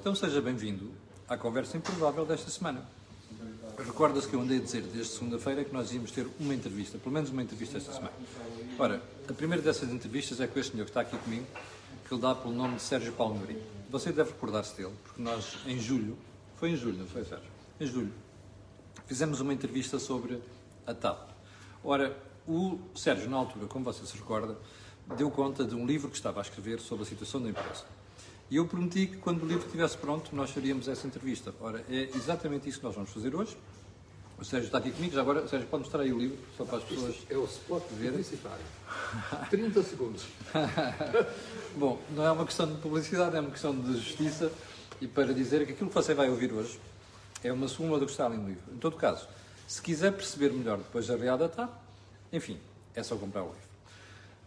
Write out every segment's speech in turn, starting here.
Então seja bem-vindo à conversa improvável desta semana. Recorda-se que eu andei a dizer desde segunda-feira que nós íamos ter uma entrevista, pelo menos uma entrevista esta semana. Ora, a primeira dessas entrevistas é com este senhor que está aqui comigo, que ele dá pelo nome de Sérgio Palmeirim. Você deve recordar-se dele, porque nós, em julho, foi em julho, não foi, Sérgio? Em julho, fizemos uma entrevista sobre a TAP. Ora, o Sérgio, na altura, como você se recorda, deu conta de um livro que estava a escrever sobre a situação da empresa. E eu prometi que quando o livro estivesse pronto, nós faríamos essa entrevista. Ora, é exatamente isso que nós vamos fazer hoje. O Sérgio está aqui comigo, já agora, Sérgio, pode mostrar aí o livro, só para as pessoas É o spot verem. publicitário. 30 segundos. Bom, não é uma questão de publicidade, é uma questão de justiça e para dizer que aquilo que você vai ouvir hoje é uma súmula do que está ali no livro. Em todo caso, se quiser perceber melhor depois da TAP, enfim, é só comprar o livro.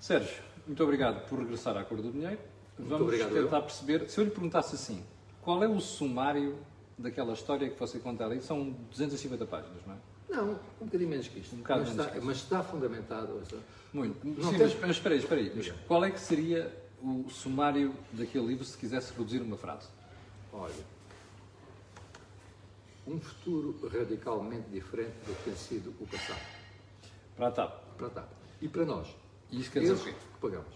Sérgio, muito obrigado por regressar à cor do dinheiro. Vamos obrigado, tentar eu. perceber, se eu lhe perguntasse assim, qual é o sumário daquela história que você conta ali? São 250 páginas, não é? Não, um bocadinho menos que isto. Um bocado mas, menos está, mas está fundamentado. Muito. Não Sim, tens- mas, espera aí, espera aí. Mas qual é que seria o sumário daquele livro se quisesse reduzir uma frase? Olha, um futuro radicalmente diferente do que tem sido o passado. Para a TAP. Para a TAP. E para nós. E isso quer dizer o quê? que pagamos.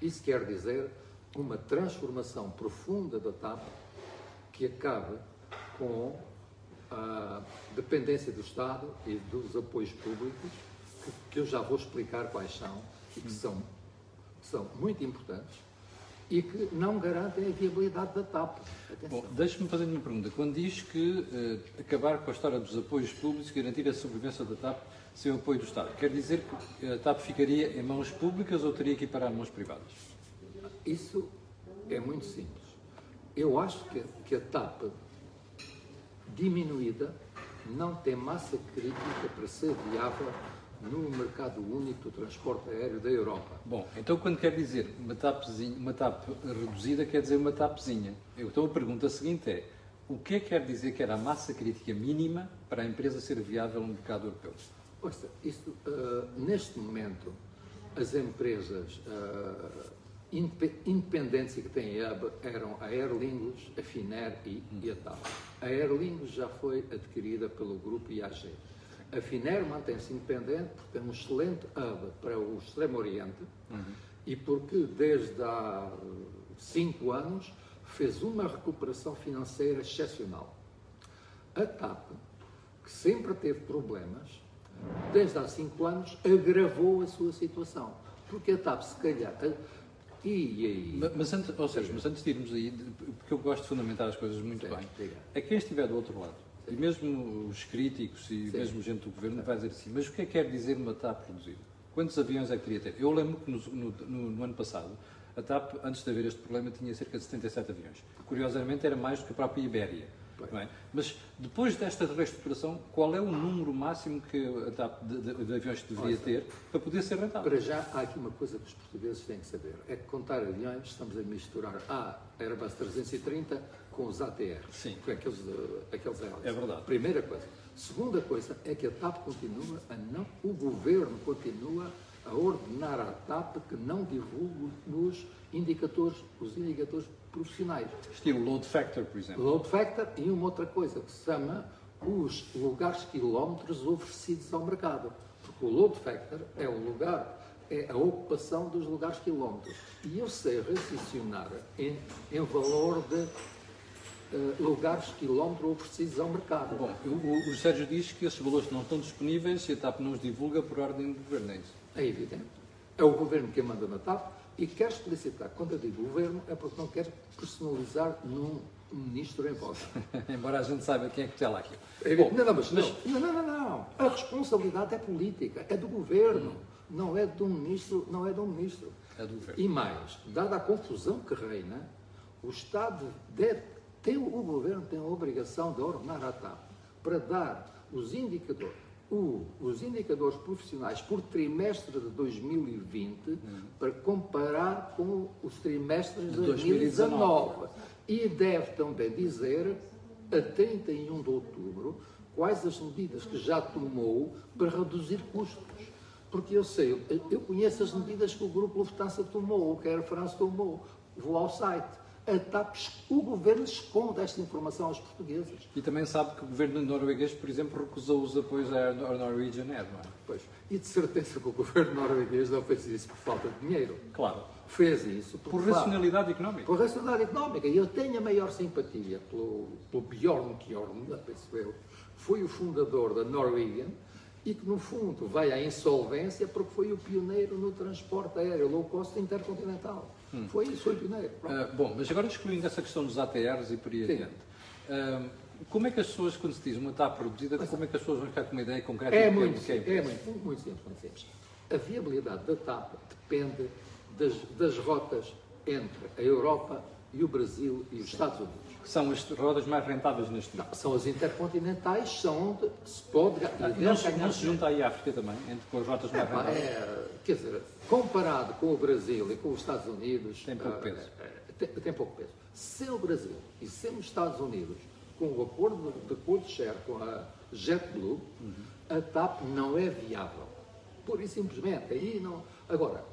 Isso quer dizer uma transformação profunda da TAP que acabe com a dependência do Estado e dos apoios públicos, que, que eu já vou explicar quais são e que são, são muito importantes e que não garantem a viabilidade da TAP. Atenção. Bom, deixe-me fazer uma pergunta. Quando diz que eh, acabar com a história dos apoios públicos e garantir a sobrevivência da TAP sem o apoio do Estado, quer dizer que a TAP ficaria em mãos públicas ou teria que ir para as mãos privadas? Isso é muito simples. Eu acho que, que a TAP diminuída não tem massa crítica para ser viável no mercado único do transporte aéreo da Europa. Bom, então quando quer dizer uma TAPzinha, uma TAP reduzida, quer dizer uma TAPzinha. Então a pergunta seguinte é, o que é que quer dizer que era a massa crítica mínima para a empresa ser viável no mercado europeu? Ouça, isto, ah, neste momento, as empresas ah, indepe- independentes e que hub eram a Aer Lingus, a Finer e, e a TAP. A Aer Lingus já foi adquirida pelo grupo IAG. A Finer mantém-se independente porque tem um excelente hub para o Extremo Oriente e porque desde há cinco anos fez uma recuperação financeira excepcional. A TAP, que sempre teve problemas, desde há cinco anos, agravou a sua situação. Porque a TAP, se calhar. A- E. Ma- Mas antes, ou seja, mas antes de irmos aí, porque eu gosto de fundamentar as coisas muito Sim, bem, diga. é quem estiver do outro lado, e mesmo os críticos e Sim. mesmo gente do governo vai dizer assim, mas o que é que quer dizer uma TAP reduzida? Quantos aviões é que teria ter? Eu lembro que no, no- no- no ano passado, a TAP, antes de haver este problema, tinha cerca de 77 aviões. Curiosamente, era mais do que a própria Ibéria. É? Mas depois desta reestruturação, qual é o número máximo que a TAP de, de- de aviões deveria ter para poder ser rentável? Para já, há aqui uma coisa que os portugueses têm que saber: é que contar aviões, estamos a misturar a Airbus 330 com os ATR, Sim. com aqueles, eh, aqueles aéreos. É verdade. Primeira coisa. Segunda coisa é que a TAP continua a não. O governo continua a ordenar à TAP que não divulgue os indicadores, os indicadores profissionais. Estilo load factor, por exemplo. Load factor e uma outra coisa que se chama os lugares quilómetros oferecidos ao mercado. Porque o load factor é o lugar, é a ocupação dos lugares quilómetros. E eu sei raciocinar em, em valor de eh, lugares quilómetros oferecidos ao mercado. Bom, o, o- o Sérgio diz que esses valores não estão disponíveis e a TAP não os divulga por ordem do governo, é isso? É evidente. É o governo que manda na TAP e quer explicitar. Quando eu digo governo, é porque não quer personalizar num ministro em voz. Embora a gente saiba quem é que está lá aqui. É Bom, não, não, mas não. Não, não, não, não. A responsabilidade é política, é do governo, não é de um ministro, não é um ministro. É do governo. E mais, dada a confusão que reina, o Estado deve, tem, o governo tem a obrigação de ordenar a TAP para dar os indicadores, o- os indicadores profissionais por trimestre de 2020 para comparar com os trimestres de 2019. E deve também dizer, a 31 de outubro, quais as medidas que já tomou para reduzir custos. Porque eu sei, eu- eu conheço as medidas que o Grupo Lufthansa tomou, que a Air France tomou. Vou ao site. A TAP, o governo esconde esta informação aos portugueses. E também sabe que o governo norueguês, por exemplo, recusou os apoios à Norwegian Air, não é? Pois. E de certeza que o governo norueguês não fez isso por falta de dinheiro. Claro. Fez isso por, por racionalidade económica. Por racionalidade económica. E eu tenho a maior simpatia pelo, pelo Bjorn Kjorn, penso eu, foi o fundador da Norwegian e que, no fundo, vai à insolvência porque foi o pioneiro no transporte aéreo low cost intercontinental. Hum. Foi isso, foi pioneiro. Uh, bom, mas agora excluindo essa questão dos ATRs e por aí adiante. Uh, como é que as pessoas, quando se diz uma TAP produzida, mas, como é que as pessoas vão ficar com uma ideia concreta? É, muito, que é, é, muito, muito simples, muito simples. A viabilidade da TAP depende das, das rotas entre a Europa e o Brasil e os Sim. Estados Unidos. São as rotas mais rentáveis neste momento. São as intercontinentais, são onde se pode ah, não, se, não se junta aí a África também, entre com as rotas mais é, rentáveis? É, quer dizer, comparado com o Brasil e com os Estados Unidos... Tem pouco peso. É, tem, tem, pouco peso. Sem o Brasil e sem os Estados Unidos, com o acordo de, de share com a JetBlue, uhum. a TAP não é viável. Pura e simplesmente. Aí não... Agora,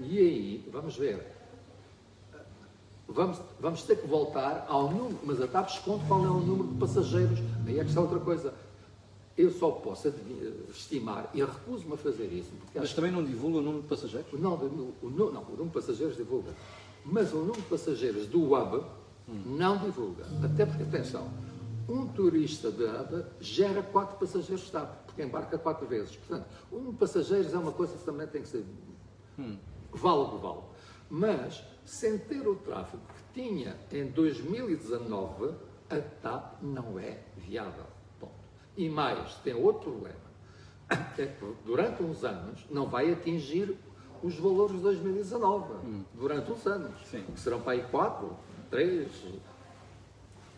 e aí, vamos ver vamos, vamos ter que voltar ao número, mas a TAP esconde qual é o número de passageiros. Aí é que está outra coisa. Eu só posso estimar e recuso-me a fazer isso. Mas também não divulga o número de passageiros? Não, o, o, não, o número de passageiros divulga. Mas o número de passageiros do hub hum. não divulga. Até porque, atenção, um turista de hub gera quatro passageiros de TAP, porque embarca quatro vezes. Portanto, o número de passageiros é uma coisa que também tem que ser. Hum. Vale o que vale. Mas sem ter o tráfego que tinha em 2019, a TAP não é viável. Ponto. E mais, tem outro problema. É que durante uns anos não vai atingir os valores de 2019. Hum. Durante uns anos. Sim. Que serão para aí 4, 3,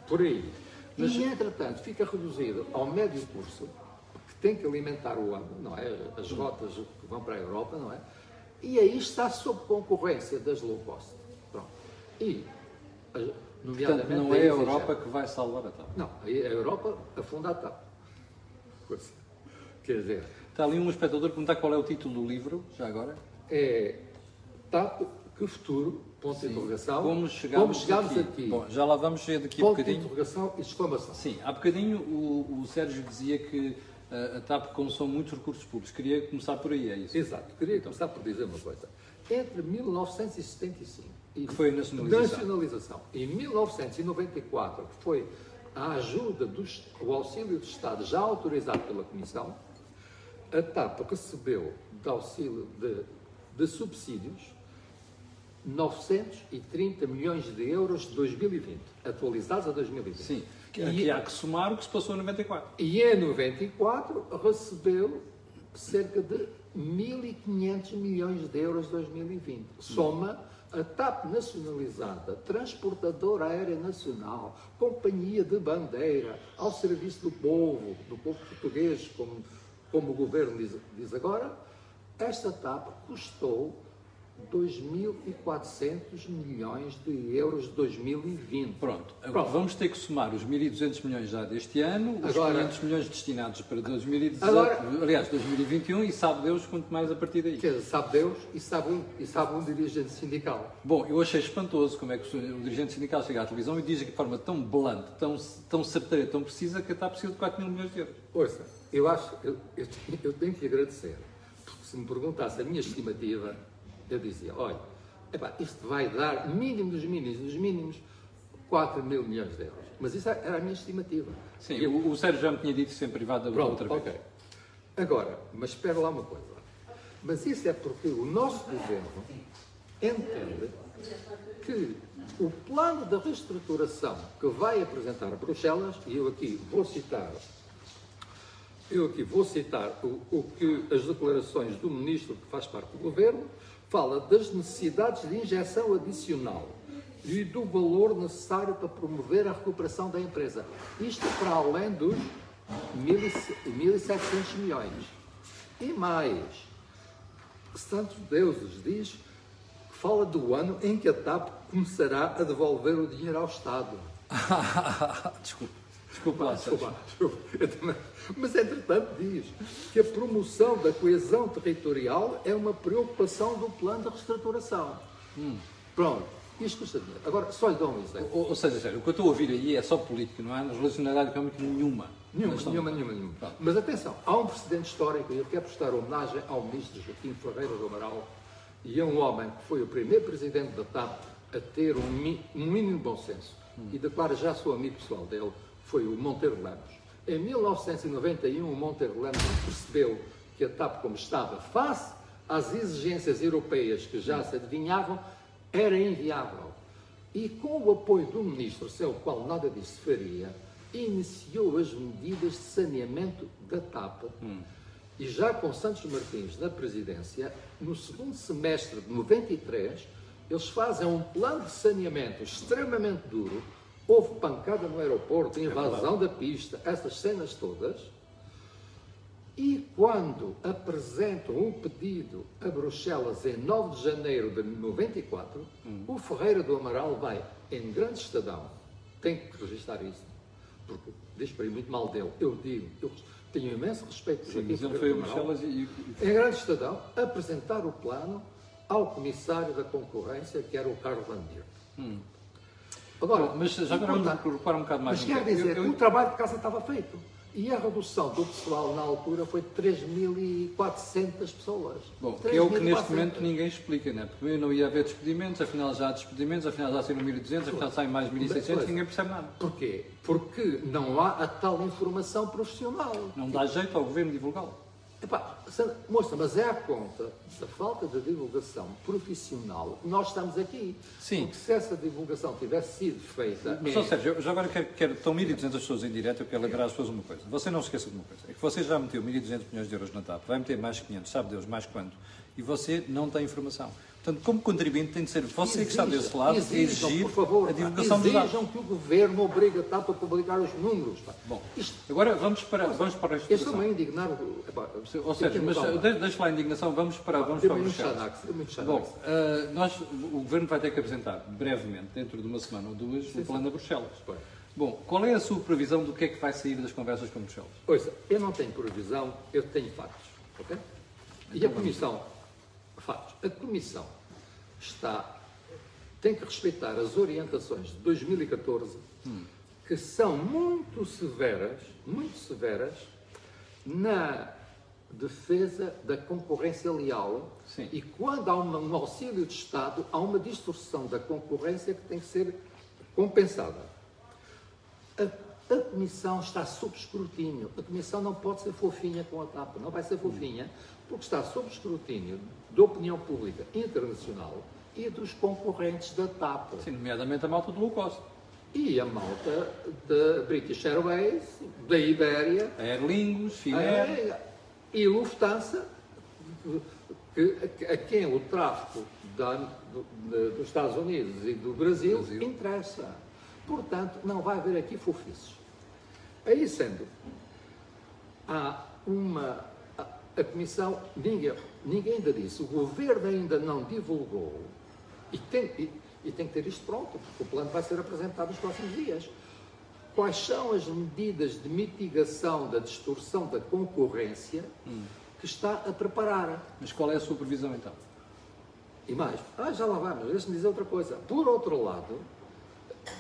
por aí. Mas... E, entretanto, fica reduzido ao médio curso, que tem que alimentar o ano, não é? As rotas que vão para a Europa, não é? E aí está sob concorrência das low cost. Pronto. E, nomeadamente. Portanto, não é a Europa que vai salvar a TAP. Não, a Europa afunda a TAP. Quer dizer. Está ali um espectador a perguntar qual é o título do livro, já agora. É TAP, que futuro? Ponto Sim. de interrogação. Como chegamos, Como chegamos aqui? aqui? Bom, já lá vamos cheio daqui a bocadinho. Ponto de interrogação e exclamação. Sim, há bocadinho o, o Sérgio dizia que a TAP consome muitos recursos públicos. Queria começar por aí, é isso? Exato. Queria então. começar por dizer uma coisa. Entre 1975 e que foi a nacionalização. nacionalização e 1994, que foi a ajuda do o auxílio do Estado já autorizado pela Comissão, a TAP recebeu de auxílio de, de subsídios 930 milhões de euros de 2020, atualizados a 2020. Sim. E, Aqui há que somar o que se passou em 94. E em 94 recebeu cerca de 1.500 milhões de euros de 2020. Soma a TAP nacionalizada, transportadora aérea nacional, companhia de bandeira, ao serviço do povo, do povo português, como, como o governo diz, diz agora, esta TAP custou 2.400 milhões de euros de 2020. Pronto. Pronto. Vamos ter que somar os 1.200 milhões já deste ano, os agora, 500 milhões destinados para 2018, agora, aliás, 2021 e sabe Deus quanto mais a partir daí. Quer dizer, sabe Deus e sabe, um, e sabe um dirigente sindical. Bom, eu achei espantoso como é que o dirigente sindical chega à televisão e diz de forma tão blunt, tão, tão certeira, tão precisa que está preciso de 4 mil milhões de euros. Ouça, eu acho, eu, eu, eu tenho que agradecer, porque se me perguntasse a minha estimativa eu dizia, olha, epá, isto vai dar, mínimo dos mínimos dos mínimos, 4 mil milhões de euros. Mas isso era a minha estimativa. Sim, eu, o, o Sérgio já me tinha dito isso em privado pronto, outra vez. Ok. Agora, mas espera lá uma coisa. Mas isso é porque o nosso governo entende que o plano da reestruturação que vai apresentar a Bruxelas, e eu aqui vou citar, eu aqui vou citar o, o que as declarações do ministro que faz parte do governo, fala das necessidades de injeção adicional e do valor necessário para promover a recuperação da empresa. Isto para além dos 1.700 milhões. E mais, Santos Deuses diz fala do ano em que a TAP começará a devolver o dinheiro ao Estado. Desculpa. Desculpa, lá, desculpa, desculpa. Mas, entretanto, diz que a promoção da coesão territorial é uma preocupação do plano de reestruturação. Hum. Pronto. Isto custa dinheiro. Agora, só lhe dou um exemplo. Ou, ou seja, sério, o que eu estou a ouvir aí é só política, não há relacionalidade económica nenhuma. Nenhuma, Mas nenhuma, nenhuma, nenhuma. Pronto. Mas atenção, há um precedente histórico e eu quero prestar homenagem ao ministro Joaquim Ferreira do Amaral e a um homem que foi o primeiro presidente da TAP a ter um, um mínimo de bom senso e declara já sou amigo pessoal dele, foi o Monteiro Lemos. Em 1991, o Monteiro Lemos percebeu que a TAP, como estava face às exigências europeias que já se adivinhavam, era inviável. E com o apoio do ministro, sem o qual nada disso faria, iniciou as medidas de saneamento da TAP. E já com Santos Martins na presidência, no segundo semestre de 93, eles fazem um plano de saneamento extremamente duro. Houve pancada no aeroporto, invasão da pista, essas cenas todas. E quando apresentam um pedido a Bruxelas em 9 de janeiro de 94, o Ferreira do Amaral vai em grande estadão, tem que registrar isso, porque diz para ir muito mal dele. Eu digo, eu tenho imenso respeito por Sim, mas ele foi a Bruxelas e, em grande estadão, apresentar o plano ao comissário da concorrência, que era o Carlos Landier. Agora, mas já agora vamos importante- recuar um bocado mais Mas quer dizer, Eu- eu- o trabalho de casa estava feito. E a redução do pessoal na altura foi de 3.400 pessoas. Bom, que é o que neste 3.400. momento ninguém explica, né? porque não ia haver despedimentos, afinal já há despedimentos, afinal já saíram 1.200, afinal saem mais 1.600, Pois. ninguém percebe nada. Porquê? Porque não há a tal informação profissional. Não dá jeito ao governo divulgá-lo. Epá, moça, mas é a conta da falta de divulgação profissional nós estamos aqui. Sim. Porque se essa divulgação tivesse sido feita. Mas, ó Sérgio, eu já agora quero, quero estão 1.200 pessoas em direto, eu quero lembrar as pessoas uma coisa. Você não se esqueça de uma coisa, é que você já meteu 1.200 milhões de euros na TAP, vai meter mais 500, sabe Deus mais quanto, e você não tem informação. Portanto, como contribuinte, tem de ser você que está desse lado a exijam, exigir por favor, a divulgação dos dados. exijam que o governo obrigue a TAP a publicar os números. pá. Bom, Isto, agora vamos para, vamos para a eu estou reestrução. meio indignado. Epá, Ou eu seja, mas de- deixa lá a indignação, vamos para, vamos para o Bruxelas. xanax, dê-me xanax. Bom, ah, nós, o Governo vai ter que apresentar brevemente, dentro de uma semana ou duas, o plano a Bruxelas. Bem. Bom, qual é a sua previsão do que é que vai sair das conversas com Bruxelas? Ouça, eu não tenho previsão, eu tenho factos. ok? E Então a Comissão, factos, a Comissão está, tem que respeitar as orientações de 2014, que são muito severas, muito severas, na defesa da concorrência leal. Sim. E quando há uma- um auxílio de Estado, há uma distorção da concorrência que tem que ser compensada. A, a Comissão está sob escrutínio. A Comissão não pode ser fofinha com a TAP, não vai ser fofinha, porque está sob escrutínio da opinião pública internacional e dos concorrentes da TAP. Sim, nomeadamente a malta do low cost. E a malta da British Airways, da Ibéria, A Aer Lingus, Finnair, é, e Lufthansa, que, a quem o tráfico da- do- de- dos Estados Unidos e do Brasil, Brasil. interessa. Portanto, não vai haver aqui fofices. Aí sendo, há uma. A, a Comissão, ninguém, ninguém ainda disse, o Governo ainda não divulgou, e tem, e, e tem que ter isto pronto, porque o plano vai ser apresentado nos próximos dias. Quais são as medidas de mitigação da distorção da concorrência que está a preparar? mas qual é a sua previsão então? E mais, ah, já lá vamos, deixa-me dizer outra coisa. Por outro lado,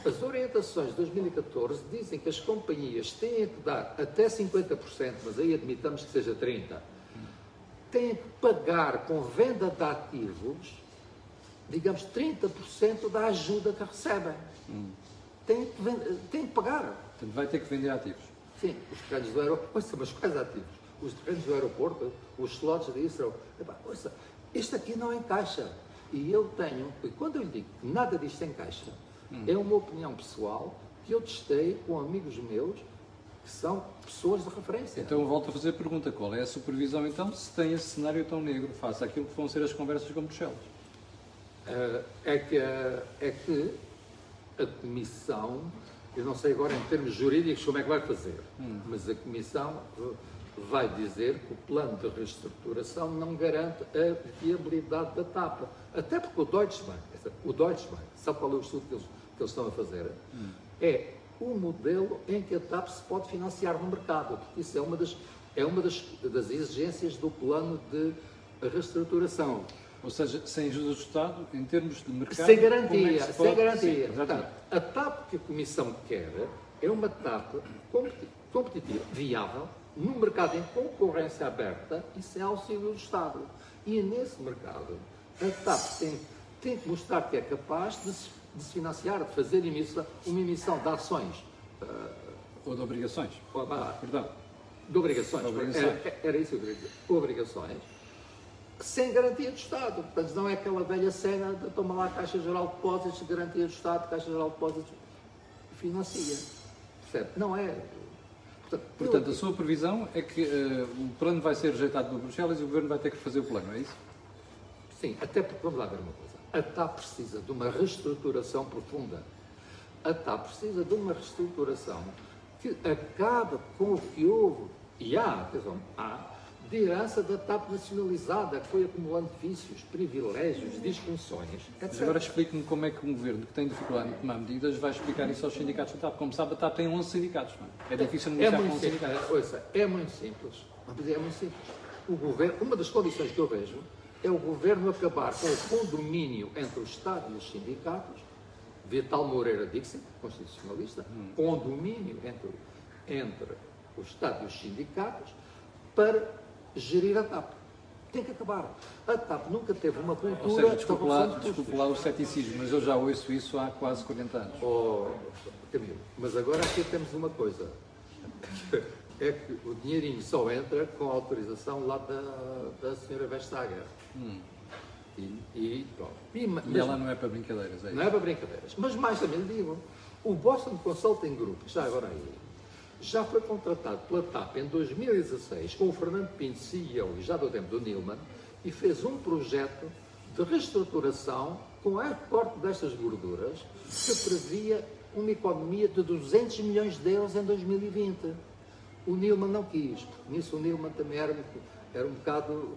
as orientações de 2014 dizem que as companhias têm que dar até 50%, mas aí admitamos que seja 30%, têm que pagar com venda de ativos, digamos, 30% da ajuda que recebem. Têm, que vend- têm que pagar. Portanto, vai ter que vender ativos. Sim, os terrenos do aeroporto. Ouça, mas quais ativos? Os terrenos do aeroporto, os slots de Israel. Epá, ouça, isto aqui não encaixa. E eu tenho, e quando eu lhe digo que nada disto encaixa, é uma opinião pessoal que eu testei com amigos meus que são pessoas de referência. Então eu volto a fazer a pergunta, qual é a sua previsão então, se tem esse cenário tão negro face àquilo que vão ser as conversas com Bruxelas? Eh, é, que, a- é que a Comissão, eu não sei agora em termos jurídicos como é que vai fazer, mas a Comissão eh, vai dizer que o plano de reestruturação não garante a viabilidade da TAP. Até porque o Deutsche Bank, o Deutsche Bank, sabe qual é o estudo que eles, que eles estão a fazer? É o modelo em que a TAP se pode financiar no mercado, porque isso é uma das, é uma das, das exigências do plano de reestruturação. Ou seja, sem ajuda do Estado, em termos de mercado. Sem é garantia, que se sem garantia. Sim. Portanto, a TAP que a Comissão quer é uma TAP competi- competitiva, viável, num mercado em concorrência aberta e sem auxílio do Estado. E nesse mercado, a TAP tem, tem que mostrar que é capaz de se, de se financiar, de fazer emissão, uma emissão de ações, Ou de obrigações. ou, vá, Perdão. de obrigações, Obrigações. Era, era isso que eu queria dizer, obrigações, sem garantia do Estado. Portanto, não é aquela velha cena de toma lá a Caixa Geral de Depósitos, garantia do Estado, Caixa Geral de Depósitos financia. Percebe? Não é. Portanto, Portanto, eu- a sua previsão é que eh, o plano vai ser rejeitado por Bruxelas e o Governo vai ter que fazer o plano, é isso? Sim, até porque, vamos lá ver uma coisa. A TAP precisa de uma reestruturação profunda. A TAP precisa de uma reestruturação que acabe com o que houve, e há, atenção, há, de herança da TAP nacionalizada, que foi acumulando vícios, privilégios, disfunções, Mas etc. agora explique-me como é que um Governo que tem dificuldade em tomar medidas vai explicar isso aos sindicatos da TAP. Como sabe, a TAP tem 11 sindicatos, não é? É difícil É negociar com muito os simples. sindicatos. Ouça, é muito simples. É muito simples. O governo, uma das condições que eu vejo é o governo acabar com o condomínio entre o Estado e os sindicatos, Vital Moreira Dixon, constitucionalista, condomínio entre, entre o Estado e os sindicatos, para gerir a TAP. Tem que acabar. A TAP nunca teve uma cultura Ou seja, de desculpe lá, de desculpe lá o ceticismo, mas eu já ouço isso há quase 40 anos. Oh, Camilo, mas agora aqui temos uma coisa. É que o dinheirinho só entra com a autorização lá da, da senhora Vestager. E, e pronto. E, E mas ela não é para brincadeiras, é não é para brincadeiras. Mas mais também digo, o Boston Consulting Group, que está agora aí, já foi contratado pela TAP em 2016 com o Fernando Pinto, CEO, e já do tempo do Nilman, e fez um projeto de reestruturação com a corte destas gorduras que previa uma economia de 200 milhões de euros em 2020. O Nilman não quis, nisso o Nilman também era, era um bocado.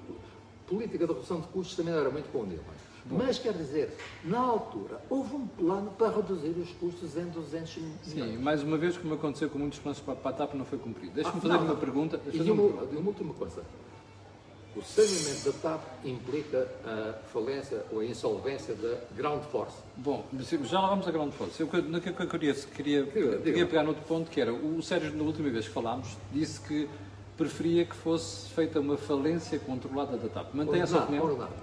Política de redução de custos também era muito com o Nilman. Mas quer dizer, na altura, houve um plano para reduzir os custos em 200 milhões. Sim, mais uma vez, como aconteceu com muitos planos para a TAP, não foi cumprido. Deixe-me Ah, fazer não, uma não. pergunta. E uma uma, uma última coisa. O saneamento da TAP implica a falência ou a insolvência da Ground Force. Bom, já lá vamos a grande força. Eu, que eu queria, queria, Diga, queria diga. pegar noutro ponto, que era, o Sérgio, na última vez que falámos, disse que preferia que fosse feita uma falência controlada da TAP. Mantém essa opinião? ordenado.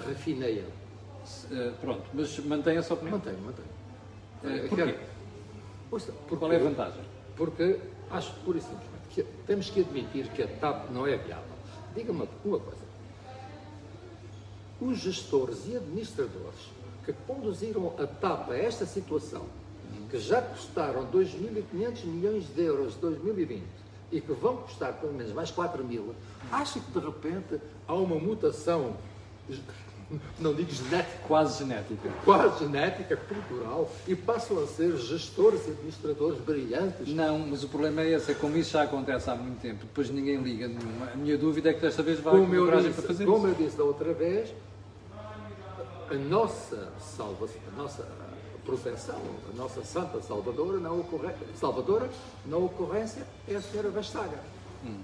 Refinei-a. Eh, pronto, mas mantém essa opinião? Mantenho, mantenho. Eh, porquê? quero- Ouça, porque- Qual é a vantagem? Porque acho pura e simplesmente que temos que admitir que a TAP não é viável. Diga-me uma coisa. Os gestores e administradores que conduziram a TAP a esta situação, que já custaram 2.500 milhões de euros de 2020 e que vão custar pelo menos mais 4 mil, acho que de repente há uma mutação, não digo genética, Quase genética. quase genética, cultural, e passam a ser gestores e administradores brilhantes. Não, mas o problema é esse, é como isso já acontece há muito tempo, depois ninguém liga nenhuma. A minha dúvida é que desta vez vai Como eu, coragem disse, para fazer como isso. eu disse da outra vez, a nossa salvação, a nossa proteção, a nossa santa salvadora na, ocorre... salvadora, na ocorrência é a senhora Vastaga. Hum.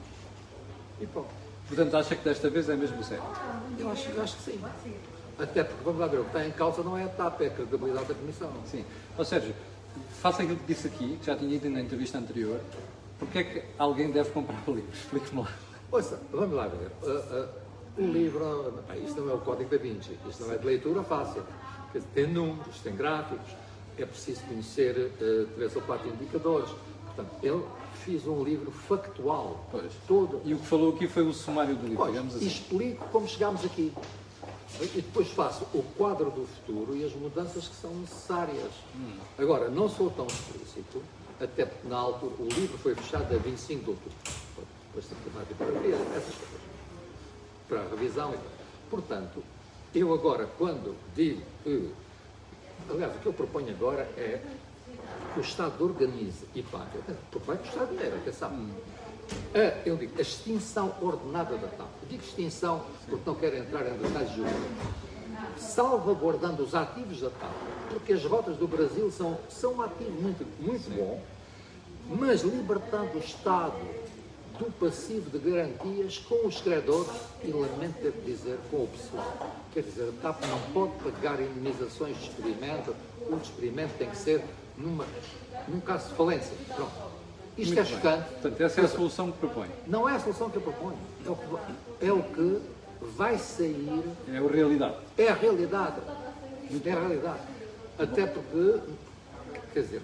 E pronto. Portanto, acha que desta vez é mesmo sério? Eu acho, eu acho que sim. Até porque, vamos lá ver, o que está em causa não é a TAP, é a credibilidade da Comissão. Sim. Ó Sérgio, faça aquilo que disse aqui, que já tinha dito na entrevista anterior. Porquê é que alguém deve comprar o livro? Explique-me lá. Ouça, vamos lá ver. Uh, uh, o livro, ah, isto não é o Código da Vinci, isto não é de leitura fácil. Dizer, Tem números, tem gráficos, é preciso conhecer uh, três ou quatro indicadores. Portanto, eu fiz um livro factual, Pois. todo. E o que falou aqui foi o sumário do livro, Pois, digamos assim. explico como chegámos aqui. E depois faço o quadro do futuro e as mudanças que são necessárias. Hum. Agora, não sou tão explícito, até porque na altura o livro foi fechado a 25 de outubro. Depois tem que tomar tipografia, essas coisas. Para a revisão. Portanto, eu agora, quando digo que. Aliás, o que eu proponho agora é que o Estado organize e pague, porque vai custar dinheiro, atenção. A, eu digo, a extinção ordenada da TAP. Eu digo extinção porque não quero entrar em detalhes jurídicos. Salvaguardando os ativos da TAP, porque as rotas do Brasil são, são um ativo muito, muito bom, mas libertando o Estado do passivo de garantias com os credores e, lamento ter de dizer, com o pessoal. Quer dizer, a TAP não pode pagar indemnizações de experimento, o experimento tem que ser numa, num caso de falência. Pronto. Isto Muito é bem. chocante. Portanto, essa é a solução que propõe. Não é a solução que eu proponho. É o que, é o que vai sair É a realidade. é a realidade. É a realidade. Até porque, quer dizer,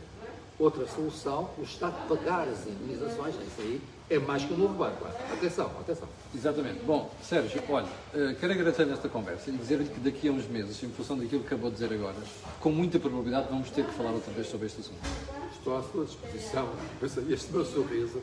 outra solução, o Estado pagar as indemnizações, isso aí é mais que o novo banco. Atenção, atenção. Exatamente. Bom, Sérgio, olha, eh, quero agradecer esta conversa e dizer-lhe que daqui a uns meses, em função daquilo que acabou de dizer agora, com muita probabilidade vamos ter que falar outra vez sobre este assunto. Estou à sua disposição. Este meu sorriso.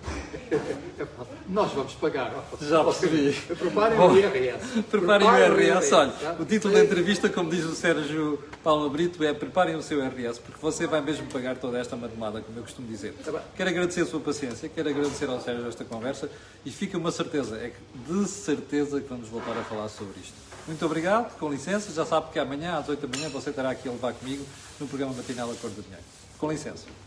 Nós vamos pagar. Já percebi. Preparem Bom, o IRS. Preparem o IRS. Olha, tá? o título da entrevista, como diz o Sérgio Palma Brito, é Preparem o seu IRS, porque você vai mesmo pagar toda esta matemada, como eu costumo dizer. Tá. Quero agradecer a sua paciência, quero agradecer ao Sérgio esta conversa e fica uma certeza, é que de certeza que vamos voltar a falar sobre isto. Muito obrigado, com licença. Já sabe que amanhã às 8 da manhã você estará aqui a levar comigo no programa matinal A Cor do Dinheiro. Com licença.